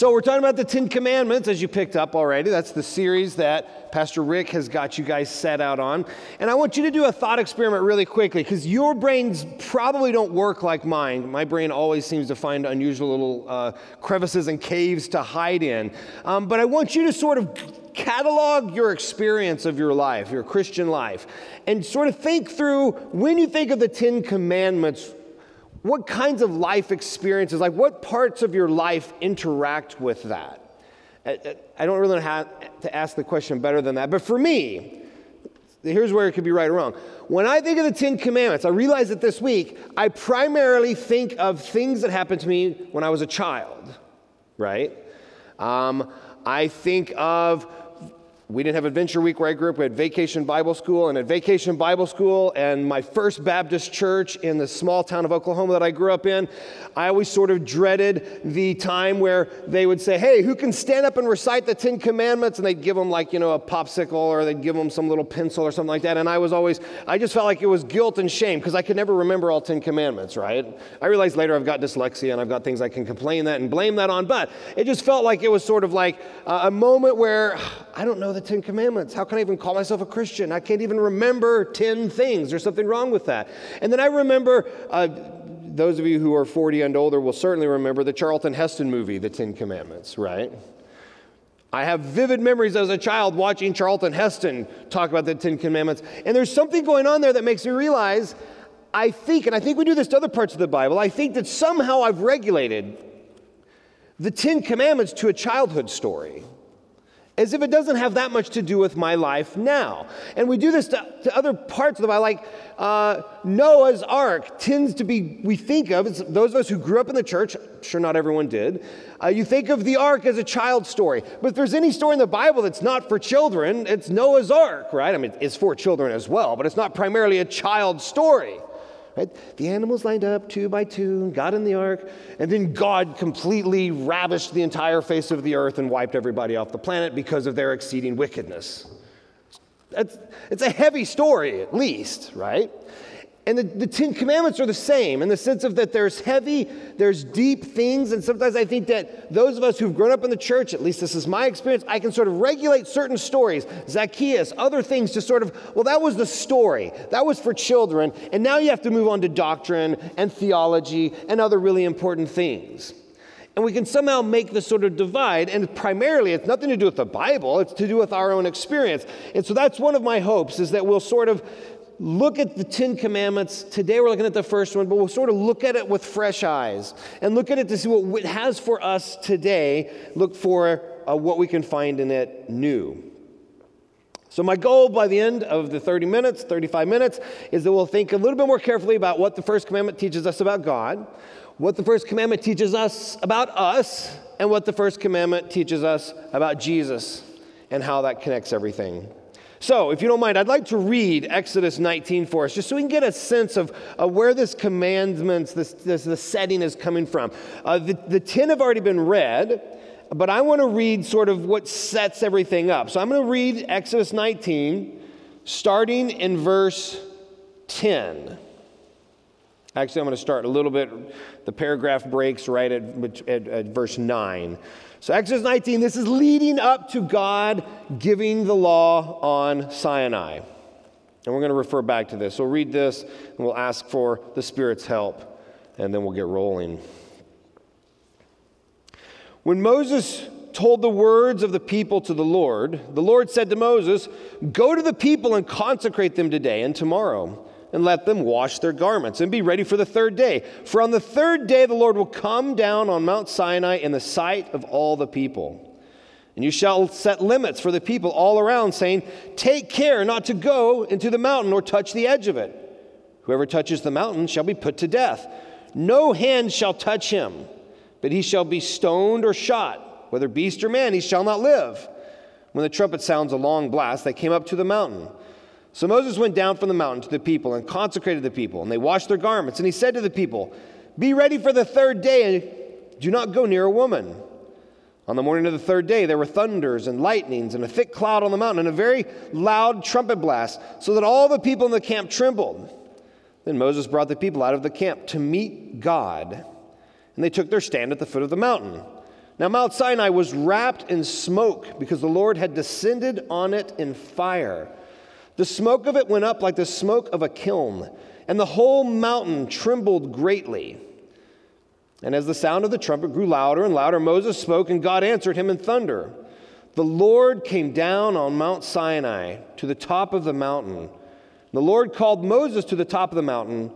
So, we're talking about the Ten Commandments, as you picked up already. That's the series that Pastor Rick has got you guys set out on. And I want you to do a thought experiment really quickly because your brains probably don't work like mine. My brain always seems to find unusual little uh, crevices and caves to hide in. Um, but I want you to sort of catalog your experience of your life, your Christian life, and sort of think through when you think of the Ten Commandments, what kinds of life experiences, like what parts of your life interact with that? I don't really know how to ask the question better than that, but for me, here's where it could be right or wrong. When I think of the Ten Commandments, I realize that this week, I primarily think of things that happened to me when I was a child, right? Um, I think of we didn't have Adventure Week where I grew up. We had Vacation Bible School, and at Vacation Bible School and my first Baptist church in the small town of Oklahoma that I grew up in, I always sort of dreaded the time where they would say, Hey, who can stand up and recite the Ten Commandments? And they'd give them, like, you know, a popsicle or they'd give them some little pencil or something like that. And I was always, I just felt like it was guilt and shame because I could never remember all Ten Commandments, right? I realized later I've got dyslexia and I've got things I can complain that and blame that on, but it just felt like it was sort of like a moment where I don't know the Ten Commandments. How can I even call myself a Christian? I can't even remember 10 things. There's something wrong with that. And then I remember, uh, those of you who are 40 and older will certainly remember the Charlton Heston movie, The Ten Commandments, right? I have vivid memories as a child watching Charlton Heston talk about the Ten Commandments. And there's something going on there that makes me realize I think, and I think we do this to other parts of the Bible, I think that somehow I've regulated the Ten Commandments to a childhood story as if it doesn't have that much to do with my life now. And we do this to, to other parts of the Bible, like uh, Noah's Ark tends to be, we think of, those of us who grew up in the church, sure not everyone did, uh, you think of the Ark as a child story. But if there's any story in the Bible that's not for children, it's Noah's Ark, right? I mean, it's for children as well, but it's not primarily a child story. Right? The animals lined up two by two got in the ark, and then God completely ravished the entire face of the earth and wiped everybody off the planet because of their exceeding wickedness. That's, it's a heavy story, at least, right? And the, the Ten Commandments are the same in the sense of that there's heavy, there's deep things. And sometimes I think that those of us who've grown up in the church, at least this is my experience, I can sort of regulate certain stories, Zacchaeus, other things to sort of, well, that was the story. That was for children. And now you have to move on to doctrine and theology and other really important things. And we can somehow make this sort of divide. And primarily, it's nothing to do with the Bible, it's to do with our own experience. And so that's one of my hopes is that we'll sort of look at the Ten Commandments. Today we're looking at the first one, but we'll sort of look at it with fresh eyes and look at it to see what it has for us today. Look for uh, what we can find in it new. So, my goal by the end of the 30 minutes, 35 minutes, is that we'll think a little bit more carefully about what the first commandment teaches us about God, what the first commandment teaches us about us, and what the first commandment teaches us about Jesus and how that connects everything. So, if you don't mind, I'd like to read Exodus 19 for us, just so we can get a sense of uh, where this commandments, this, this, the setting is coming from. Uh, the, the 10 have already been read, but I want to read sort of what sets everything up. So, I'm going to read Exodus 19, starting in verse 10. Actually, I'm going to start a little bit, the paragraph breaks right at, at, at verse 9. So, Exodus 19, this is leading up to God giving the law on Sinai. And we're going to refer back to this. So, read this and we'll ask for the Spirit's help, and then we'll get rolling. When Moses told the words of the people to the Lord, the Lord said to Moses, Go to the people and consecrate them today and tomorrow and let them wash their garments and be ready for the third day. For on the third day the Lord will come down on Mount Sinai in the sight of all the people. And you shall set limits for the people all around, saying, Take care not to go into the mountain or touch the edge of it. Whoever touches the mountain shall be put to death. No hand shall touch him, but he shall be stoned or shot. Whether beast or man, he shall not live. When the trumpet sounds a long blast, they came up to the mountain. So Moses went down from the mountain to the people and consecrated the people, and they washed their garments. And he said to the people, Be ready for the third day, and do not go near a woman. On the morning of the third day, there were thunders and lightnings and a thick cloud on the mountain and a very loud trumpet blast, so that all the people in the camp trembled. Then Moses brought the people out of the camp to meet God, and they took their stand at the foot of the mountain. Now, Mount Sinai was wrapped in smoke because the Lord had descended on it in fire. The smoke of it went up like the smoke of a kiln, and the whole mountain trembled greatly. And as the sound of the trumpet grew louder and louder, Moses spoke, and God answered him in thunder. The Lord came down on Mount Sinai to the top of the mountain. The Lord called Moses to the top of the mountain,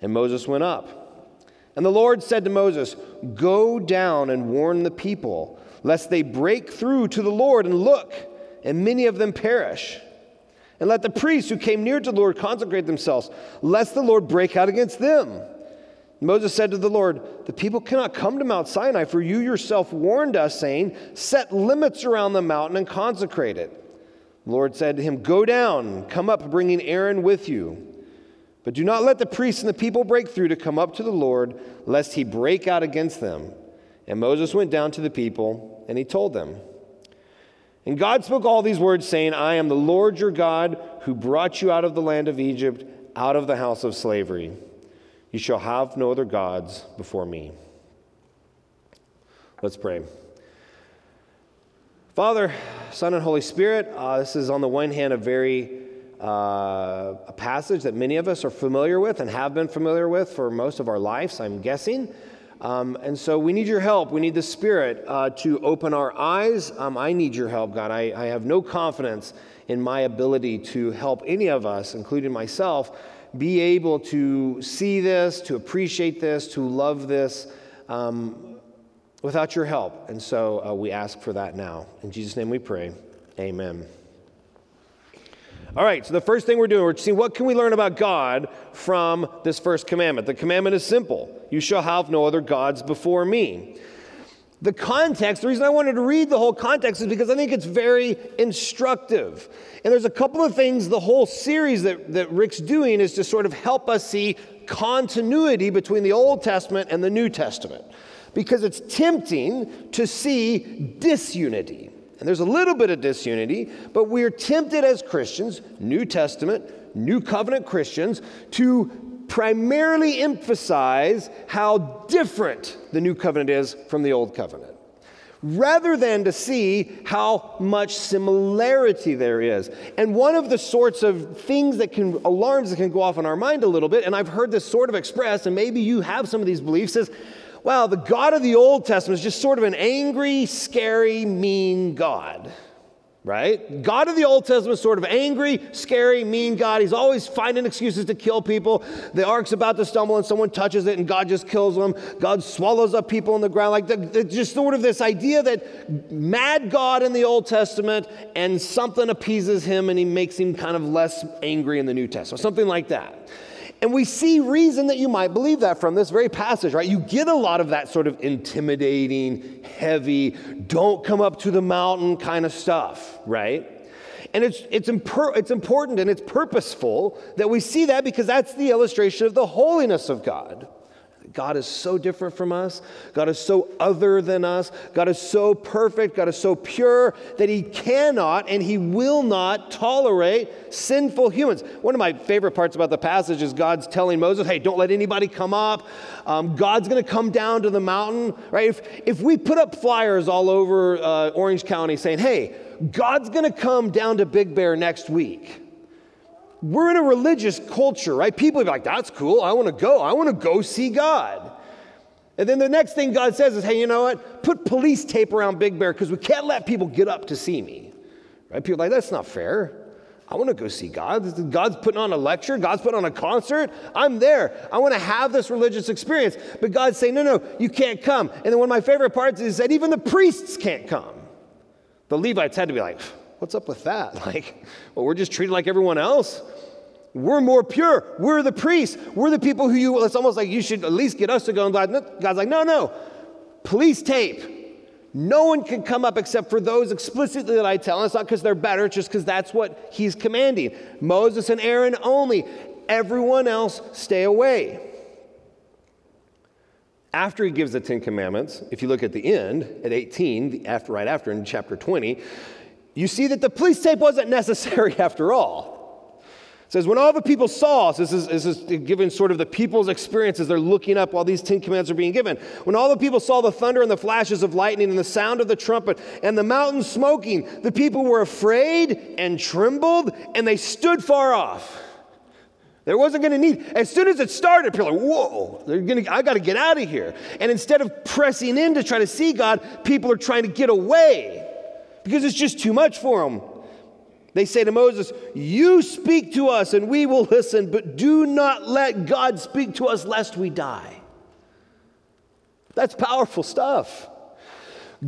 and Moses went up. And the Lord said to Moses, Go down and warn the people, lest they break through to the Lord and look, and many of them perish. And let the priests who came near to the Lord consecrate themselves, lest the Lord break out against them. Moses said to the Lord, The people cannot come to Mount Sinai, for you yourself warned us, saying, Set limits around the mountain and consecrate it. The Lord said to him, Go down, come up, bringing Aaron with you. But do not let the priests and the people break through to come up to the Lord, lest he break out against them. And Moses went down to the people, and he told them. And God spoke all these words, saying, I am the Lord your God, who brought you out of the land of Egypt, out of the house of slavery. You shall have no other gods before me. Let's pray. Father, Son, and Holy Spirit, uh, this is on the one hand a very uh, a passage that many of us are familiar with and have been familiar with for most of our lives, I'm guessing. Um, and so we need your help. We need the Spirit uh, to open our eyes. Um, I need your help, God. I, I, have no confidence in my ability to help any of us, including myself, be able to see this, to appreciate this, to love this um, without your help. And so uh, we ask for that now. In Jesus' name we pray. Amen. All right, so the first thing we're doing, we're seeing what can we learn about God from this first commandment. The commandment is simple You shall have no other gods before me. The context, the reason I wanted to read the whole context is because I think it's very instructive. And there's a couple of things the whole series that, that Rick's doing is to sort of help us see continuity between the Old Testament and the New Testament. Because it's tempting to see disunity. And there's a little bit of disunity, but we're tempted as Christians, New Testament, New Covenant Christians, to primarily emphasize how different the New Covenant is from the Old Covenant rather than to see how much similarity there is. And one of the sorts of things that can, alarms that can go off in our mind a little bit, and I've heard this sort of expressed, and maybe you have some of these beliefs, is wow, the God of the Old Testament is just sort of an angry, scary, mean God, right? God of the Old Testament is sort of angry, scary, mean God. He's always finding excuses to kill people. The ark's about to stumble and someone touches it and God just kills them. God swallows up people in the ground. Like the, the, just sort of this idea that mad God in the Old Testament and something appeases him and he makes him kind of less angry in the New Testament, something like that. And we see reason that you might believe that from this very passage, right? You get a lot of that sort of intimidating, heavy, don't come up to the mountain kind of stuff, right? And it's, it's, imper- it's important and it's purposeful that we see that because that's the illustration of the holiness of God. God is so different from us. God is so other than us. God is so perfect. God is so pure that He cannot and He will not tolerate sinful humans. One of my favorite parts about the passage is God's telling Moses, hey, don't let anybody come up. Um, God's going to come down to the mountain, right? If, if we put up flyers all over uh, Orange County saying, hey, God's going to come down to Big Bear next week we're in a religious culture, right? People are like, that's cool. I want to go. I want to go see God. And then the next thing God says is, hey, you know what? Put police tape around Big Bear because we can't let people get up to see me. Right? People like, that's not fair. I want to go see God. God's putting on a lecture. God's putting on a concert. I'm there. I want to have this religious experience. But God's saying, no, no, you can't come. And then one of my favorite parts is that even the priests can't come. The Levites had to be like, what's up with that? Like, well, we're just treated like everyone else. We're more pure. We're the priests. We're the people who you, it's almost like you should at least get us to go. And God, God's like, no, no. Police tape. No one can come up except for those explicitly that I tell. And it's not because they're better, it's just because that's what he's commanding. Moses and Aaron only. Everyone else stay away. After he gives the Ten Commandments, if you look at the end, at 18, after, right after in chapter 20, you see that the police tape wasn't necessary after all. Says, when all the people saw, this is, this is given sort of the people's experiences, they're looking up while these Ten Commandments are being given. When all the people saw the thunder and the flashes of lightning and the sound of the trumpet and the mountain smoking, the people were afraid and trembled and they stood far off. There wasn't going to need, as soon as it started, people like, whoa, they're gonna, I got to get out of here. And instead of pressing in to try to see God, people are trying to get away because it's just too much for them. They say to Moses, You speak to us and we will listen, but do not let God speak to us lest we die. That's powerful stuff.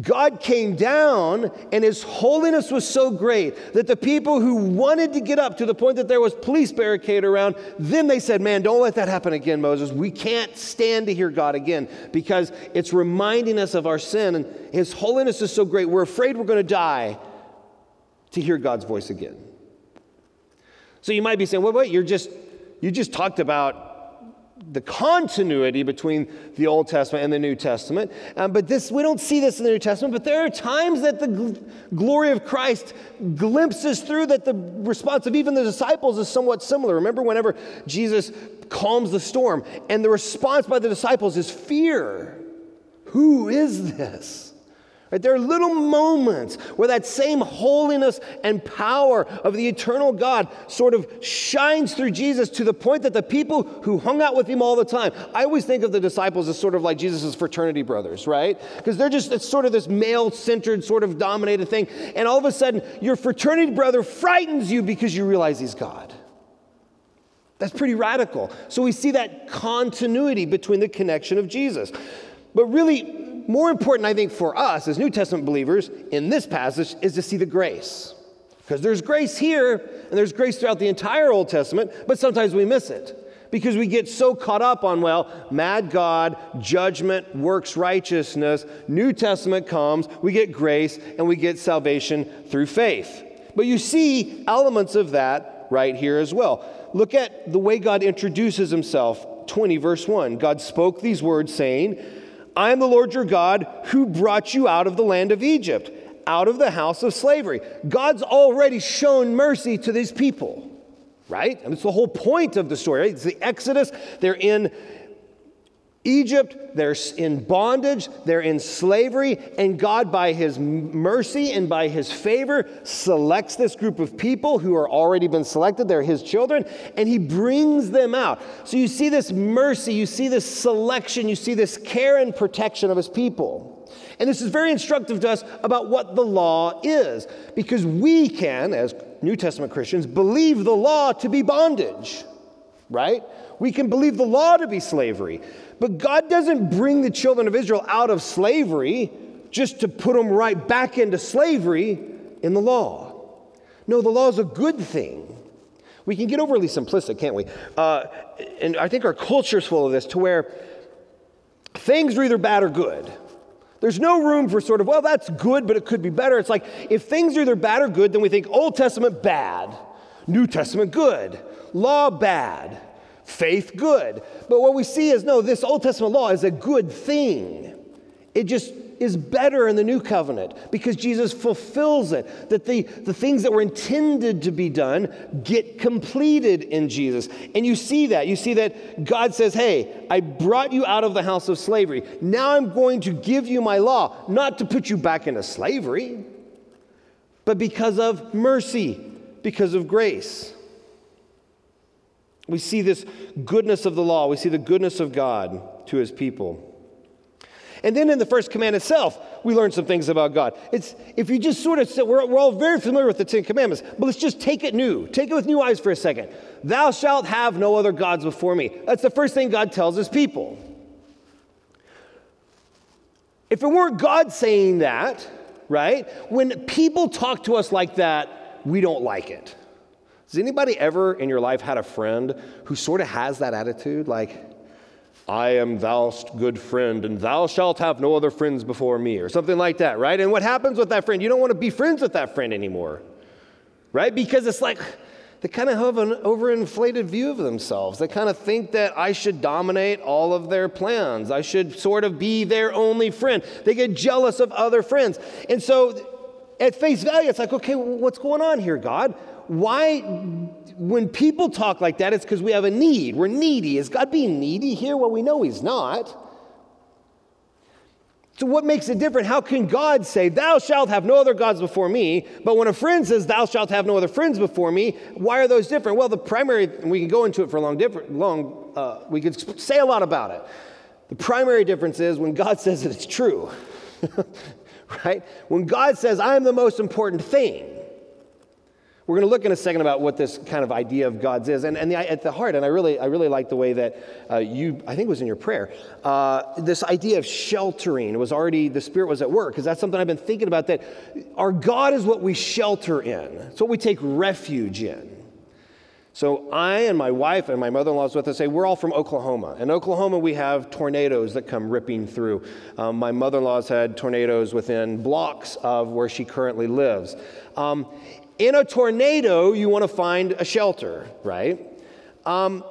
God came down, and his holiness was so great that the people who wanted to get up to the point that there was police barricade around, then they said, Man, don't let that happen again, Moses. We can't stand to hear God again because it's reminding us of our sin, and his holiness is so great, we're afraid we're going to die to hear God's voice again. So you might be saying, wait, wait, you're just, you just talked about the continuity between the Old Testament and the New Testament. Um, but this, we don't see this in the New Testament, but there are times that the gl- glory of Christ glimpses through that the response of even the disciples is somewhat similar. Remember, whenever Jesus calms the storm, and the response by the disciples is fear. Who is this? Right? There are little moments where that same holiness and power of the eternal God sort of shines through Jesus to the point that the people who hung out with him all the time, I always think of the disciples as sort of like Jesus' fraternity brothers, right? Because they're just, it's sort of this male centered, sort of dominated thing. And all of a sudden, your fraternity brother frightens you because you realize he's God. That's pretty radical. So we see that continuity between the connection of Jesus. But really, more important, I think, for us as New Testament believers in this passage is to see the grace. Because there's grace here, and there's grace throughout the entire Old Testament, but sometimes we miss it. Because we get so caught up on, well, mad God, judgment, works righteousness. New Testament comes, we get grace, and we get salvation through faith. But you see elements of that right here as well. Look at the way God introduces himself. 20, verse 1. God spoke these words, saying, I am the Lord your God who brought you out of the land of Egypt, out of the house of slavery. God's already shown mercy to these people, right? And it's the whole point of the story, right? It's the Exodus. They're in Egypt, they're in bondage, they're in slavery, and God, by His mercy and by His favor, selects this group of people who are already been selected. They're His children, and He brings them out. So you see this mercy, you see this selection, you see this care and protection of His people. And this is very instructive to us about what the law is, because we can, as New Testament Christians, believe the law to be bondage, right? We can believe the law to be slavery. But God doesn't bring the children of Israel out of slavery just to put them right back into slavery in the law. No, the law is a good thing. We can get overly simplistic, can't we? Uh, and I think our culture is full of this to where things are either bad or good. There's no room for sort of, well, that's good, but it could be better. It's like if things are either bad or good, then we think Old Testament bad, New Testament good, law bad faith good. But what we see is no, this Old Testament law is a good thing. It just is better in the new covenant because Jesus fulfills it. That the, the things that were intended to be done get completed in Jesus. And you see that. You see that God says, Hey, I brought you out of the house of slavery. Now I'm going to give you my law, not to put you back into slavery, but because of mercy, because of grace. We see this goodness of the law, we see the goodness of God to his people. And then in the first command itself, we learn some things about God. It's if you just sort of say, we're, we're all very familiar with the Ten Commandments, but let's just take it new. Take it with new eyes for a second. Thou shalt have no other gods before me. That's the first thing God tells his people. If it weren't God saying that, right, when people talk to us like that, we don't like it. Has anybody ever in your life had a friend who sort of has that attitude? Like, I am thou good friend, and thou shalt have no other friends before me, or something like that, right? And what happens with that friend? You don't want to be friends with that friend anymore, right? Because it's like they kind of have an overinflated view of themselves. They kind of think that I should dominate all of their plans. I should sort of be their only friend. They get jealous of other friends. And so, at face value, it's like, okay, what's going on here, God? Why, when people talk like that, it's because we have a need. We're needy. Is God being needy here? Well, we know He's not. So, what makes it different? How can God say, Thou shalt have no other gods before me? But when a friend says, Thou shalt have no other friends before me, why are those different? Well, the primary, we can go into it for a long, different, long uh, we could say a lot about it. The primary difference is when God says that it's true, right? When God says, I am the most important thing, we're going to look in a second about what this kind of idea of God's is. And, and the, at the heart, and I really, I really like the way that uh, you, I think it was in your prayer, uh, this idea of sheltering was already, the Spirit was at work, because that's something I've been thinking about that our God is what we shelter in, it's what we take refuge in. So I and my wife and my mother-in-law is with us. Say we're all from Oklahoma. In Oklahoma, we have tornadoes that come ripping through. Um, my mother-in-law's had tornadoes within blocks of where she currently lives. Um, in a tornado, you want to find a shelter, right? Um,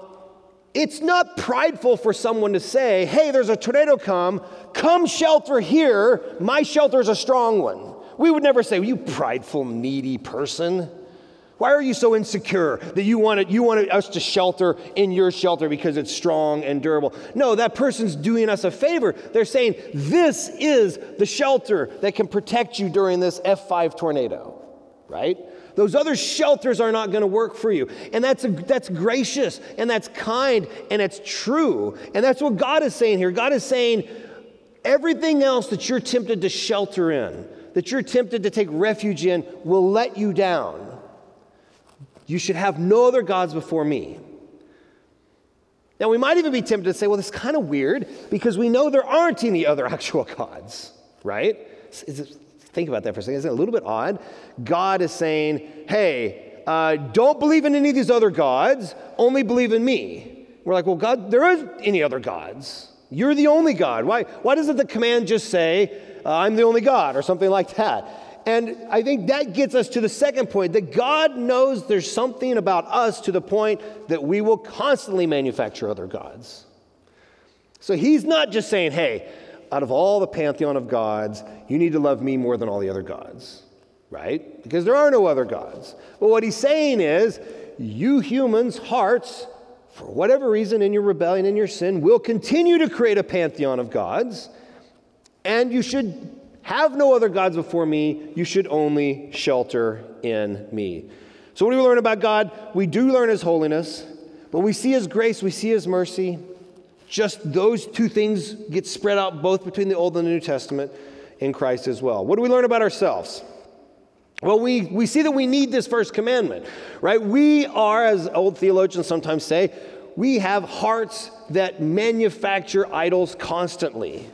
it's not prideful for someone to say, hey, there's a tornado come, come shelter here. My shelter is a strong one. We would never say, you prideful, needy person. Why are you so insecure that you wanted, you wanted us to shelter in your shelter because it's strong and durable? No, that person's doing us a favor. They're saying, This is the shelter that can protect you during this F5 tornado, right? Those other shelters are not going to work for you. And that's, a, that's gracious and that's kind and it's true. And that's what God is saying here. God is saying everything else that you're tempted to shelter in, that you're tempted to take refuge in, will let you down. You should have no other gods before me. Now, we might even be tempted to say, well, this is kind of weird because we know there aren't any other actual gods, right? Think about that for a second. Isn't it a little bit odd? God is saying, hey, uh, don't believe in any of these other gods, only believe in me. We're like, well, God, there aren't any other gods. You're the only God. Why, why doesn't the command just say, uh, I'm the only God, or something like that? And I think that gets us to the second point that God knows there's something about us to the point that we will constantly manufacture other gods. So he's not just saying, hey, out of all the pantheon of gods, you need to love me more than all the other gods, right? Because there are no other gods. But what he's saying is, you humans' hearts, for whatever reason in your rebellion and your sin, will continue to create a pantheon of gods, and you should have no other gods before me. You should only shelter in me. So, what do we learn about God? We do learn His holiness, but we see His grace, we see His mercy. Just those two things get spread out both between the Old and the New Testament in Christ as well. What do we learn about ourselves? Well, we, we see that we need this first commandment, right? We are, as old theologians sometimes say, we have hearts that manufacture idols constantly.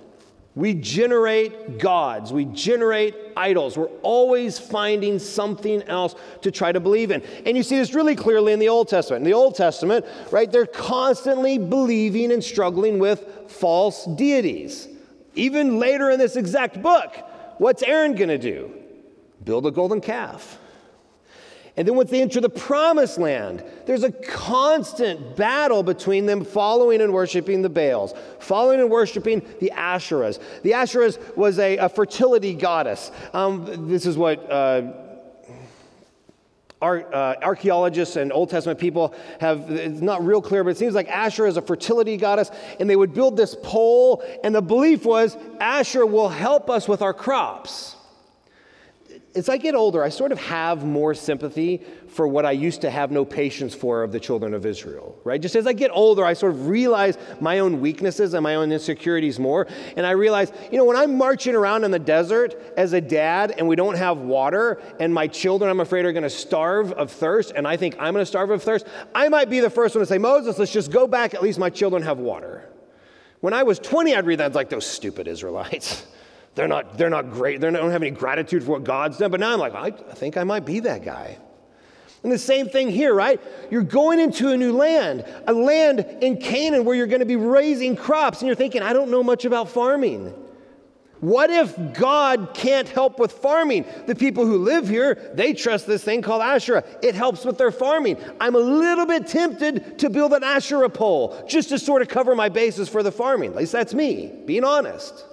We generate gods, we generate idols. We're always finding something else to try to believe in. And you see this really clearly in the Old Testament. In the Old Testament, right, they're constantly believing and struggling with false deities. Even later in this exact book, what's Aaron going to do? Build a golden calf. And then once they enter the promised land, there's a constant battle between them following and worshiping the Baals, following and worshiping the Asherahs. The Asherahs was a, a fertility goddess. Um, this is what. Uh, Ar- uh, archaeologists and Old Testament people have, it's not real clear, but it seems like Asher is a fertility goddess, and they would build this pole, and the belief was Asher will help us with our crops as I get older, I sort of have more sympathy for what I used to have no patience for of the children of Israel, right? Just as I get older, I sort of realize my own weaknesses and my own insecurities more. And I realize, you know, when I'm marching around in the desert as a dad and we don't have water and my children, I'm afraid, are going to starve of thirst and I think I'm going to starve of thirst, I might be the first one to say, Moses, let's just go back. At least my children have water. When I was 20, I'd read that like those stupid Israelites. They're not, they're not great. They don't have any gratitude for what God's done. But now I'm like, I, I think I might be that guy. And the same thing here, right? You're going into a new land, a land in Canaan where you're going to be raising crops, and you're thinking, I don't know much about farming. What if God can't help with farming? The people who live here, they trust this thing called Asherah. It helps with their farming. I'm a little bit tempted to build an Asherah pole just to sort of cover my bases for the farming. At least that's me, being honest.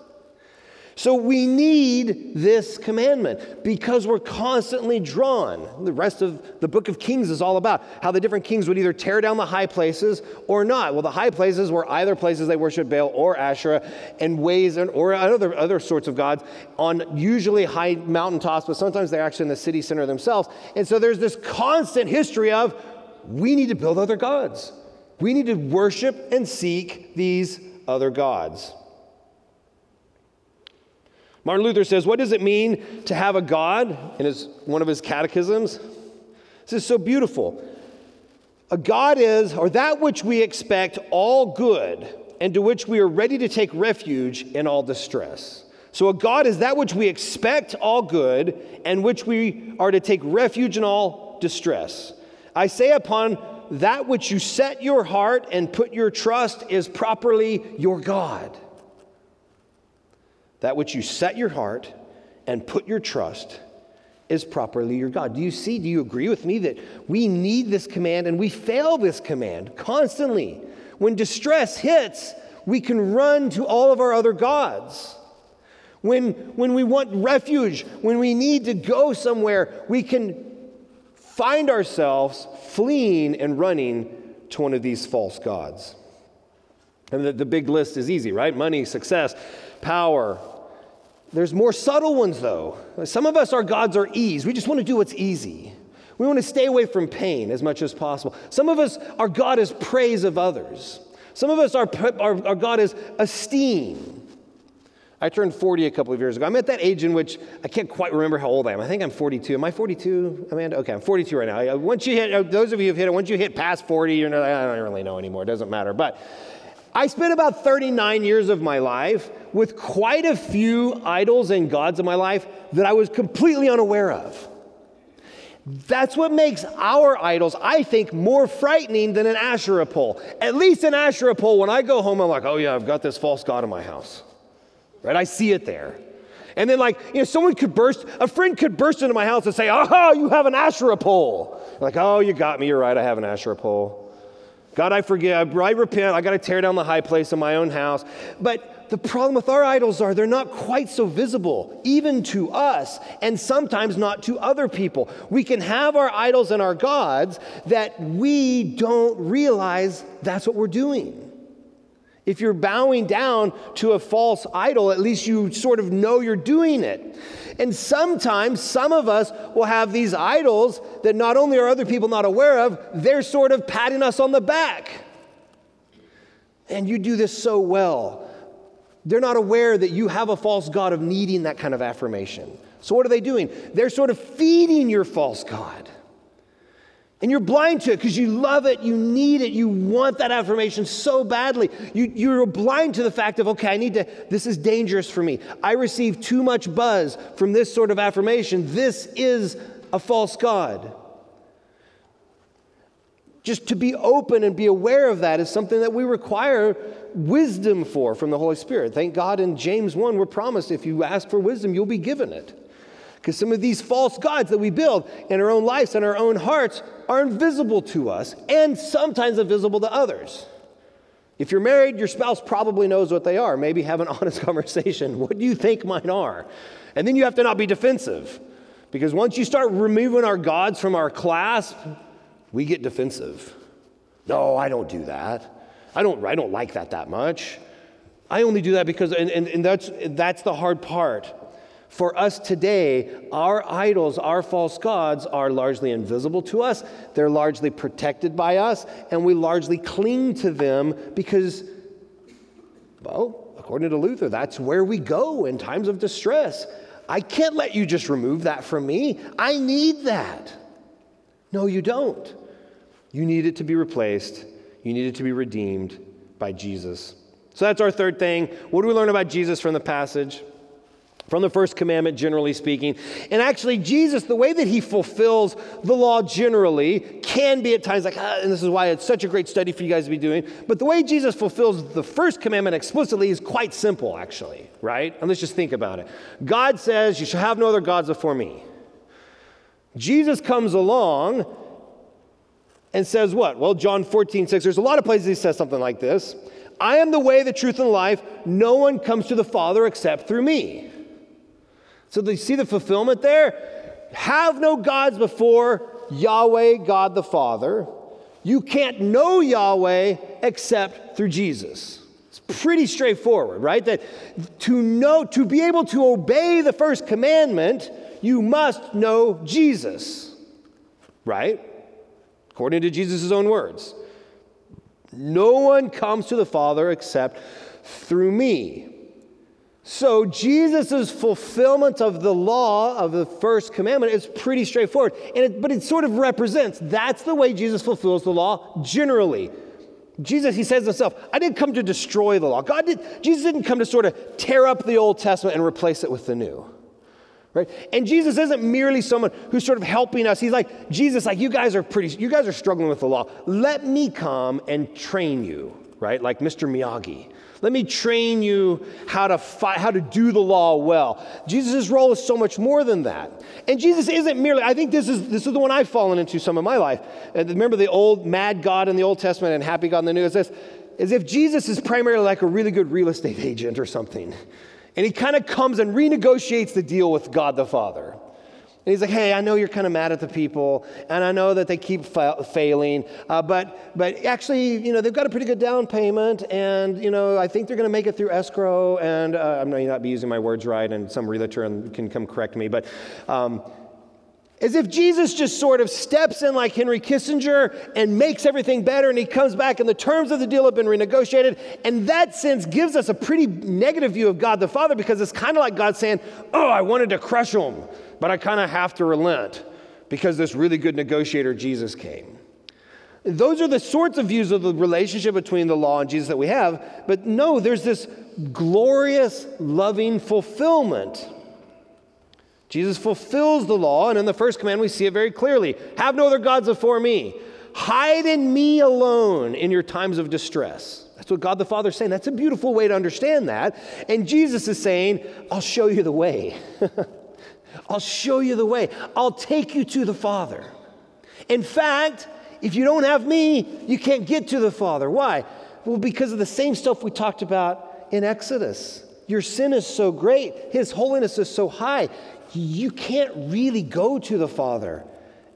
So we need this commandment because we're constantly drawn. The rest of the book of Kings is all about how the different kings would either tear down the high places or not. Well, the high places were either places they worshiped Baal or Asherah and ways or other, other sorts of gods on usually high mountaintops, but sometimes they're actually in the city center themselves. And so there's this constant history of we need to build other gods. We need to worship and seek these other gods. Martin Luther says, What does it mean to have a God? In his, one of his catechisms. This is so beautiful. A God is, or that which we expect all good, and to which we are ready to take refuge in all distress. So, a God is that which we expect all good, and which we are to take refuge in all distress. I say, upon that which you set your heart and put your trust is properly your God that which you set your heart and put your trust is properly your God. Do you see? Do you agree with me that we need this command and we fail this command constantly? When distress hits, we can run to all of our other gods. When, when we want refuge, when we need to go somewhere, we can find ourselves fleeing and running to one of these false gods. And the, the big list is easy, right? Money, success, power. There's more subtle ones, though. Some of us, our gods are ease. We just want to do what's easy. We want to stay away from pain as much as possible. Some of us, our God is praise of others. Some of us, our, our, our God is esteem. I turned 40 a couple of years ago. I'm at that age in which I can't quite remember how old I am. I think I'm 42. Am I 42, Amanda? Okay, I'm 42 right now. Once you hit, uh, those of you who've hit it, once you hit past 40, you're not, I don't really know anymore. It doesn't matter. But I spent about 39 years of my life with quite a few idols and gods in my life that I was completely unaware of. That's what makes our idols, I think, more frightening than an Asherah pole. At least an Asherah pole, when I go home, I'm like, oh yeah, I've got this false god in my house. Right? I see it there. And then, like, you know, someone could burst, a friend could burst into my house and say, oh, you have an Asherah pole. Like, oh, you got me, you're right, I have an Asherah pole. God, I forgive. I repent. I got to tear down the high place in my own house. But the problem with our idols are they're not quite so visible, even to us, and sometimes not to other people. We can have our idols and our gods that we don't realize that's what we're doing. If you're bowing down to a false idol, at least you sort of know you're doing it. And sometimes some of us will have these idols that not only are other people not aware of, they're sort of patting us on the back. And you do this so well. They're not aware that you have a false God of needing that kind of affirmation. So, what are they doing? They're sort of feeding your false God. And you're blind to it because you love it, you need it, you want that affirmation so badly. You, you're blind to the fact of, okay, I need to, this is dangerous for me. I receive too much buzz from this sort of affirmation. This is a false God. Just to be open and be aware of that is something that we require wisdom for from the Holy Spirit. Thank God in James 1, we're promised if you ask for wisdom, you'll be given it. Because some of these false gods that we build in our own lives and our own hearts are invisible to us and sometimes invisible to others. If you're married, your spouse probably knows what they are. Maybe have an honest conversation. What do you think mine are? And then you have to not be defensive. Because once you start removing our gods from our clasp, we get defensive. No, I don't do that. I don't, I don't like that that much. I only do that because, and, and, and that's, that's the hard part. For us today, our idols, our false gods, are largely invisible to us. They're largely protected by us, and we largely cling to them because, well, according to Luther, that's where we go in times of distress. I can't let you just remove that from me. I need that. No, you don't. You need it to be replaced, you need it to be redeemed by Jesus. So that's our third thing. What do we learn about Jesus from the passage? From the first commandment, generally speaking. And actually, Jesus, the way that he fulfills the law generally, can be at times like, ah, and this is why it's such a great study for you guys to be doing. But the way Jesus fulfills the first commandment explicitly is quite simple, actually, right? And let's just think about it. God says, You shall have no other gods before me. Jesus comes along and says, What? Well, John 14, 6, there's a lot of places he says something like this. I am the way, the truth, and life. No one comes to the Father except through me. So, you see the fulfillment there? Have no gods before Yahweh, God the Father. You can't know Yahweh except through Jesus. It's pretty straightforward, right? That to know, to be able to obey the first commandment, you must know Jesus, right? According to Jesus' own words. No one comes to the Father except through me. So, Jesus' fulfillment of the law of the first commandment is pretty straightforward. And it, but it sort of represents that's the way Jesus fulfills the law generally. Jesus, he says himself, I didn't come to destroy the law. God did, Jesus didn't come to sort of tear up the Old Testament and replace it with the new. Right? And Jesus isn't merely someone who's sort of helping us. He's like, Jesus, like you guys are pretty, you guys are struggling with the law. Let me come and train you, right? Like Mr. Miyagi. Let me train you how to fight, how to do the law well. Jesus' role is so much more than that. And Jesus isn't merely, I think this is this is the one I've fallen into some of my life. Remember the old mad God in the Old Testament and happy God in the New? Is this is if Jesus is primarily like a really good real estate agent or something. And he kind of comes and renegotiates the deal with God the Father. And he's like, hey, I know you're kind of mad at the people, and I know that they keep fa- failing, uh, but, but actually, you know, they've got a pretty good down payment, and, you know, I think they're going to make it through escrow, and uh, I may not be using my words right, and some realtor can come correct me, but um, as if Jesus just sort of steps in like Henry Kissinger and makes everything better, and he comes back, and the terms of the deal have been renegotiated. And that sense gives us a pretty negative view of God the Father because it's kind of like God saying, Oh, I wanted to crush him, but I kind of have to relent because this really good negotiator, Jesus, came. Those are the sorts of views of the relationship between the law and Jesus that we have. But no, there's this glorious, loving fulfillment Jesus fulfills the law, and in the first command, we see it very clearly Have no other gods before me. Hide in me alone in your times of distress. That's what God the Father is saying. That's a beautiful way to understand that. And Jesus is saying, I'll show you the way. I'll show you the way. I'll take you to the Father. In fact, if you don't have me, you can't get to the Father. Why? Well, because of the same stuff we talked about in Exodus. Your sin is so great, His holiness is so high you can't really go to the Father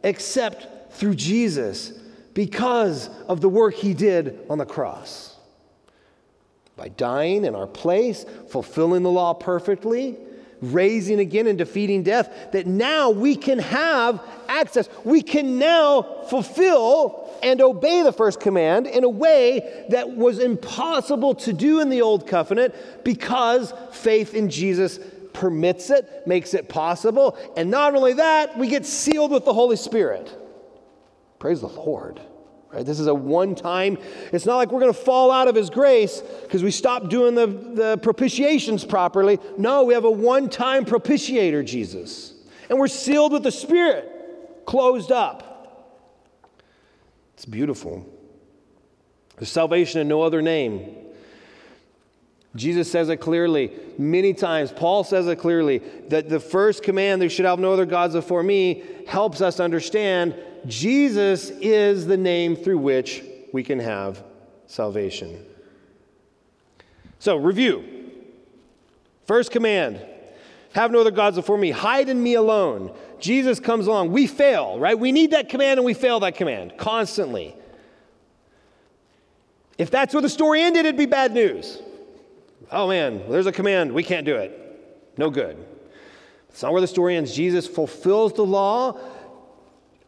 except through Jesus because of the work he did on the cross. By dying in our place, fulfilling the law perfectly, raising again and defeating death, that now we can have access. We can now fulfill and obey the first command in a way that was impossible to do in the old covenant because faith in Jesus permits it, makes it possible. And not only that, we get sealed with the Holy Spirit. Praise the Lord. Right? This is a one time, it's not like we're going to fall out of His grace because we stopped doing the, the propitiations properly. No, we have a one time propitiator, Jesus. And we're sealed with the Spirit, closed up. It's beautiful. There's salvation in no other name. Jesus says it clearly many times. Paul says it clearly that the first command, there should have no other gods before me, helps us understand Jesus is the name through which we can have salvation. So, review. First command have no other gods before me, hide in me alone. Jesus comes along. We fail, right? We need that command and we fail that command constantly. If that's where the story ended, it'd be bad news oh man, there's a command, we can't do it. No good. It's not where the story ends. Jesus fulfills the law,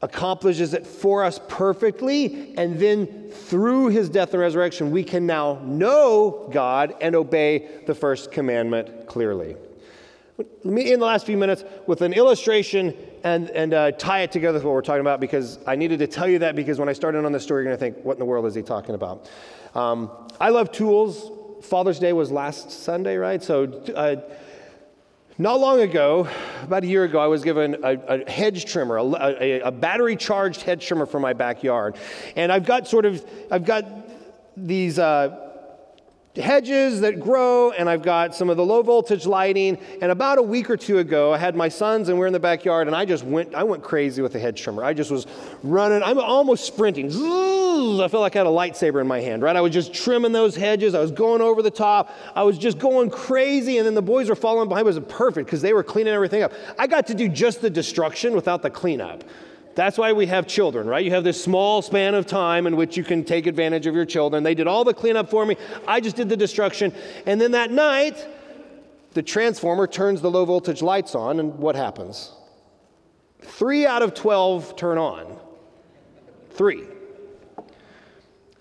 accomplishes it for us perfectly, and then through his death and resurrection, we can now know God and obey the first commandment clearly. Let me end the last few minutes with an illustration and, and uh, tie it together with what we're talking about because I needed to tell you that because when I started on this story, you're going to think, what in the world is he talking about? Um, I love tools. Father's Day was last Sunday, right? So, uh, not long ago, about a year ago, I was given a, a hedge trimmer, a, a, a battery charged hedge trimmer for my backyard. And I've got sort of, I've got these uh, hedges that grow, and I've got some of the low voltage lighting. And about a week or two ago, I had my sons, and we're in the backyard, and I just went, I went crazy with the hedge trimmer. I just was running, I'm almost sprinting. I felt like I had a lightsaber in my hand, right? I was just trimming those hedges. I was going over the top. I was just going crazy, and then the boys were following behind. It was perfect because they were cleaning everything up. I got to do just the destruction without the cleanup. That's why we have children, right? You have this small span of time in which you can take advantage of your children. They did all the cleanup for me. I just did the destruction. And then that night, the transformer turns the low voltage lights on, and what happens? Three out of 12 turn on. Three.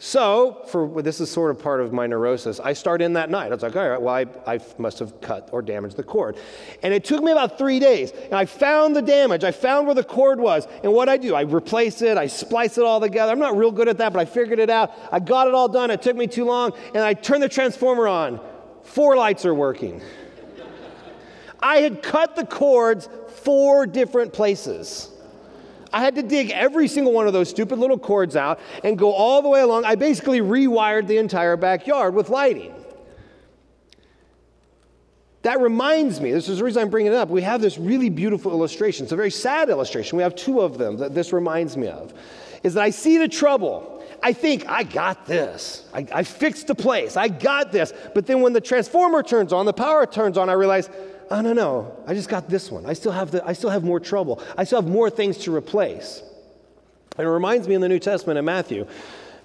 So, for this is sort of part of my neurosis, I start in that night. I was like, all right, well, I, I must have cut or damaged the cord. And it took me about three days. And I found the damage. I found where the cord was. And what I do, I replace it, I splice it all together. I'm not real good at that, but I figured it out. I got it all done. It took me too long. And I turned the transformer on. Four lights are working. I had cut the cords four different places. I had to dig every single one of those stupid little cords out and go all the way along. I basically rewired the entire backyard with lighting. That reminds me, this is the reason I'm bringing it up. We have this really beautiful illustration. It's a very sad illustration. We have two of them that this reminds me of. Is that I see the trouble. I think, I got this. I, I fixed the place. I got this. But then when the transformer turns on, the power turns on, I realize, oh, no, no, I just got this one. I still have, the, I still have more trouble. I still have more things to replace. And it reminds me in the New Testament in Matthew,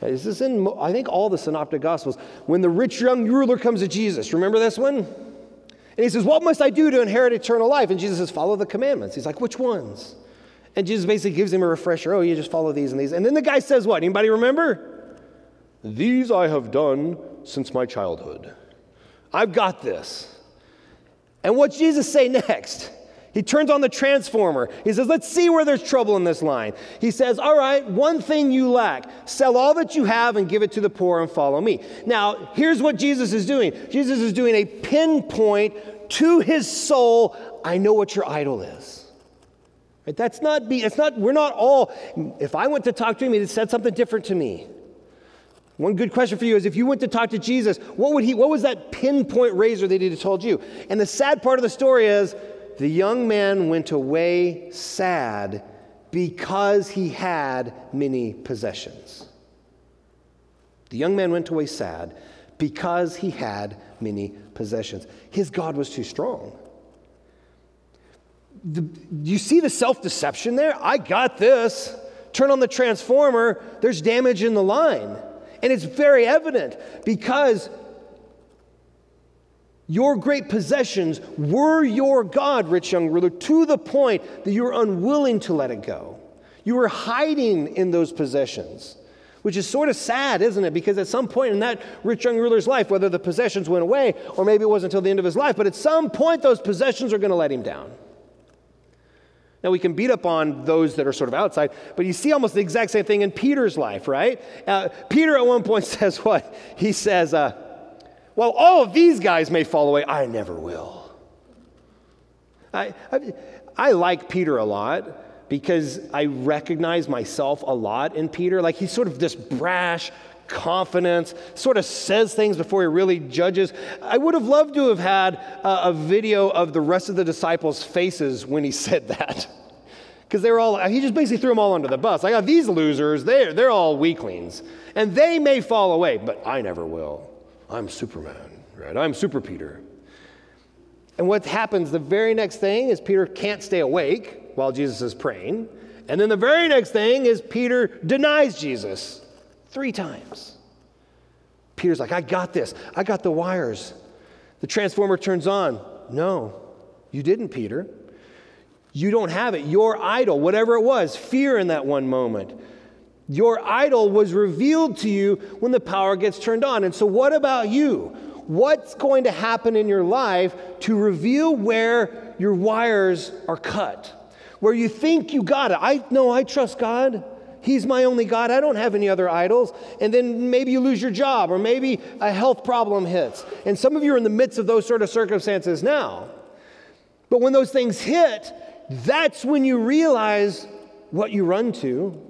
this is in, I think, all the synoptic gospels, when the rich young ruler comes to Jesus. Remember this one? And he says, What must I do to inherit eternal life? And Jesus says, Follow the commandments. He's like, Which ones? And Jesus basically gives him a refresher. Oh, you just follow these and these. And then the guy says, What? Anybody remember? These I have done since my childhood. I've got this. And what's Jesus say next? He turns on the transformer. He says, Let's see where there's trouble in this line. He says, All right, one thing you lack sell all that you have and give it to the poor and follow me. Now, here's what Jesus is doing Jesus is doing a pinpoint to his soul I know what your idol is. Right? That's not, be, it's not, we're not all, if I went to talk to him, he said something different to me. One good question for you is if you went to talk to Jesus, what would he what was that pinpoint razor that he'd have told you? And the sad part of the story is the young man went away sad because he had many possessions. The young man went away sad because he had many possessions. His God was too strong. The, you see the self deception there? I got this. Turn on the transformer, there's damage in the line. And it's very evident because your great possessions were your God, rich young ruler, to the point that you were unwilling to let it go. You were hiding in those possessions, which is sort of sad, isn't it? Because at some point in that rich young ruler's life, whether the possessions went away or maybe it wasn't until the end of his life, but at some point those possessions are going to let him down. Now, we can beat up on those that are sort of outside, but you see almost the exact same thing in Peter's life, right? Uh, Peter at one point says what? He says, uh, Well, all of these guys may fall away, I never will. I, I, I like Peter a lot because I recognize myself a lot in Peter. Like he's sort of this brash, confidence, sort of says things before he really judges. I would have loved to have had a, a video of the rest of the disciples' faces when he said that. Because they were all, he just basically threw them all under the bus. I got these losers, they're, they're all weaklings. And they may fall away, but I never will. I'm Superman, right? I'm Super Peter. And what happens the very next thing is Peter can't stay awake while Jesus is praying. And then the very next thing is Peter denies Jesus. Three times. Peter's like, I got this. I got the wires. The transformer turns on. No, you didn't, Peter. You don't have it. Your idol, whatever it was, fear in that one moment. Your idol was revealed to you when the power gets turned on. And so, what about you? What's going to happen in your life to reveal where your wires are cut? Where you think you got it. I know I trust God. He's my only God. I don't have any other idols. And then maybe you lose your job, or maybe a health problem hits. And some of you are in the midst of those sort of circumstances now. But when those things hit, that's when you realize what you run to.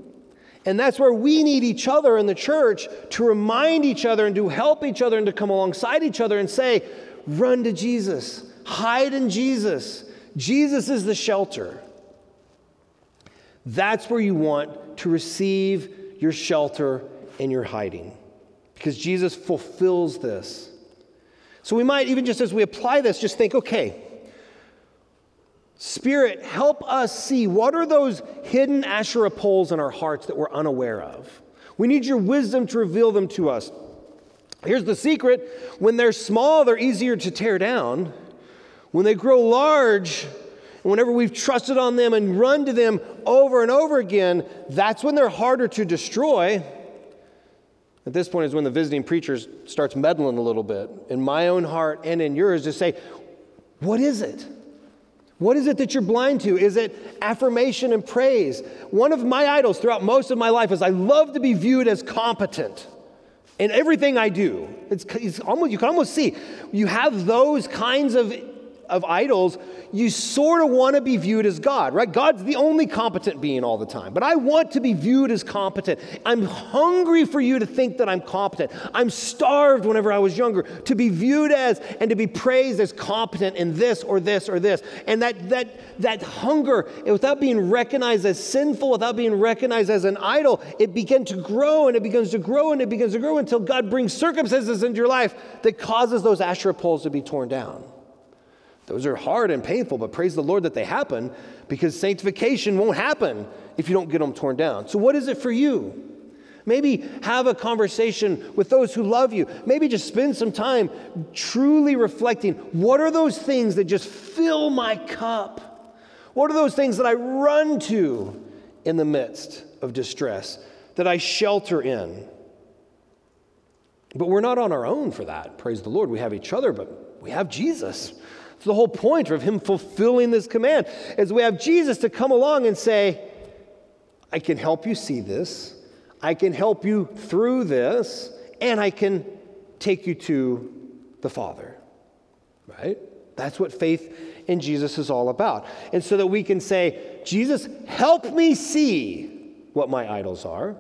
And that's where we need each other in the church to remind each other and to help each other and to come alongside each other and say, run to Jesus, hide in Jesus. Jesus is the shelter. That's where you want to receive your shelter and your hiding because Jesus fulfills this. So we might, even just as we apply this, just think okay, Spirit, help us see what are those hidden Asherah poles in our hearts that we're unaware of. We need your wisdom to reveal them to us. Here's the secret when they're small, they're easier to tear down. When they grow large, and whenever we've trusted on them and run to them over and over again, that's when they're harder to destroy. At this point is when the visiting preacher starts meddling a little bit in my own heart and in yours to say, What is it? What is it that you're blind to? Is it affirmation and praise? One of my idols throughout most of my life is I love to be viewed as competent in everything I do. It's, it's almost, you can almost see you have those kinds of of idols, you sort of want to be viewed as God, right? God's the only competent being all the time. But I want to be viewed as competent. I'm hungry for you to think that I'm competent. I'm starved whenever I was younger to be viewed as and to be praised as competent in this or this or this. And that that that hunger, without being recognized as sinful, without being recognized as an idol, it began to grow and it begins to grow and it begins to grow until God brings circumstances into your life that causes those Asherah poles to be torn down. Those are hard and painful, but praise the Lord that they happen because sanctification won't happen if you don't get them torn down. So, what is it for you? Maybe have a conversation with those who love you. Maybe just spend some time truly reflecting what are those things that just fill my cup? What are those things that I run to in the midst of distress, that I shelter in? But we're not on our own for that. Praise the Lord. We have each other, but we have Jesus. It's the whole point of him fulfilling this command is we have Jesus to come along and say, I can help you see this. I can help you through this, and I can take you to the Father. Right? That's what faith in Jesus is all about. And so that we can say, Jesus, help me see what my idols are.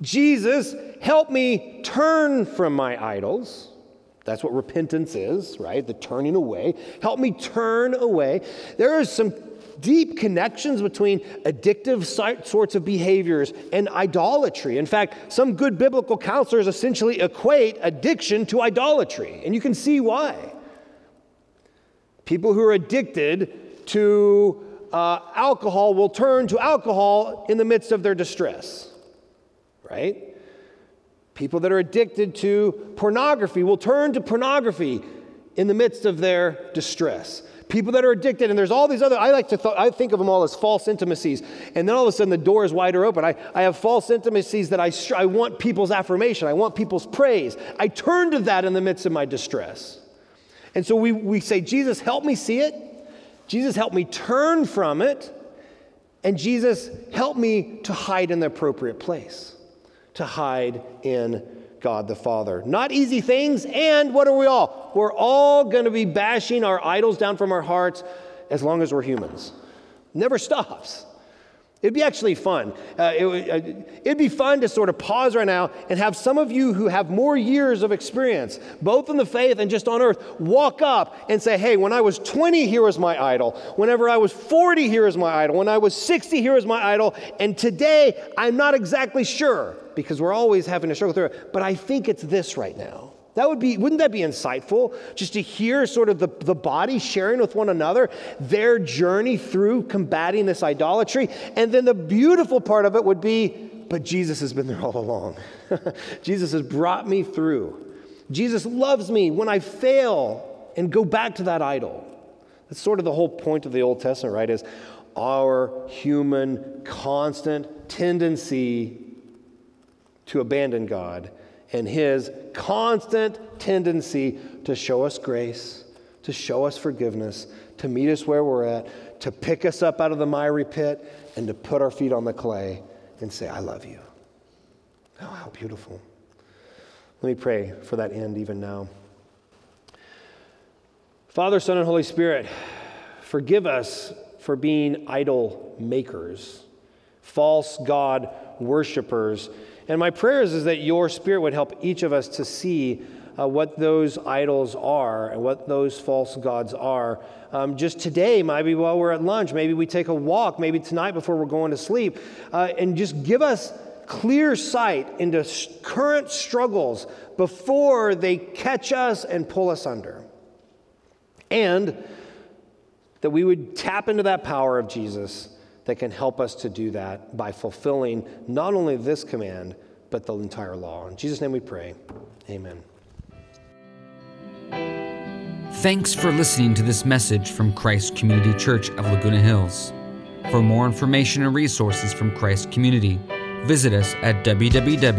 Jesus, help me turn from my idols. That's what repentance is, right? The turning away. Help me turn away. There are some deep connections between addictive sorts of behaviors and idolatry. In fact, some good biblical counselors essentially equate addiction to idolatry, and you can see why. People who are addicted to uh, alcohol will turn to alcohol in the midst of their distress, right? People that are addicted to pornography will turn to pornography in the midst of their distress. People that are addicted, and there's all these other, I like to, th- I think of them all as false intimacies. And then all of a sudden the door is wider open. I, I have false intimacies that I, I want people's affirmation, I want people's praise. I turn to that in the midst of my distress. And so we, we say, Jesus, help me see it. Jesus, help me turn from it. And Jesus, help me to hide in the appropriate place to hide in God the Father. Not easy things, and what are we all? We're all going to be bashing our idols down from our hearts as long as we're humans. Never stops. It'd be actually fun. Uh, it, uh, it'd be fun to sort of pause right now and have some of you who have more years of experience, both in the faith and just on earth, walk up and say, Hey, when I was 20, here was my idol. Whenever I was 40, here is my idol. When I was 60, here is my idol. And today, I'm not exactly sure because we're always having to struggle through it, but I think it's this right now. That would be, wouldn't that be insightful? Just to hear sort of the, the body sharing with one another their journey through combating this idolatry. And then the beautiful part of it would be, but Jesus has been there all along. Jesus has brought me through. Jesus loves me when I fail and go back to that idol. That's sort of the whole point of the Old Testament, right? Is our human constant tendency to abandon God and his constant tendency to show us grace, to show us forgiveness, to meet us where we're at, to pick us up out of the miry pit, and to put our feet on the clay and say, I love you. Oh, how beautiful. Let me pray for that end even now. Father, Son, and Holy Spirit, forgive us for being idol makers. false God worshipers. And my prayer is, is that your spirit would help each of us to see uh, what those idols are and what those false gods are. Um, just today, maybe while we're at lunch, maybe we take a walk, maybe tonight before we're going to sleep, uh, and just give us clear sight into current struggles before they catch us and pull us under. And that we would tap into that power of Jesus that can help us to do that by fulfilling not only this command, but the entire law. In Jesus' name we pray. Amen. Thanks for listening to this message from Christ Community Church of Laguna Hills. For more information and resources from Christ Community, visit us at www.ccclh.org.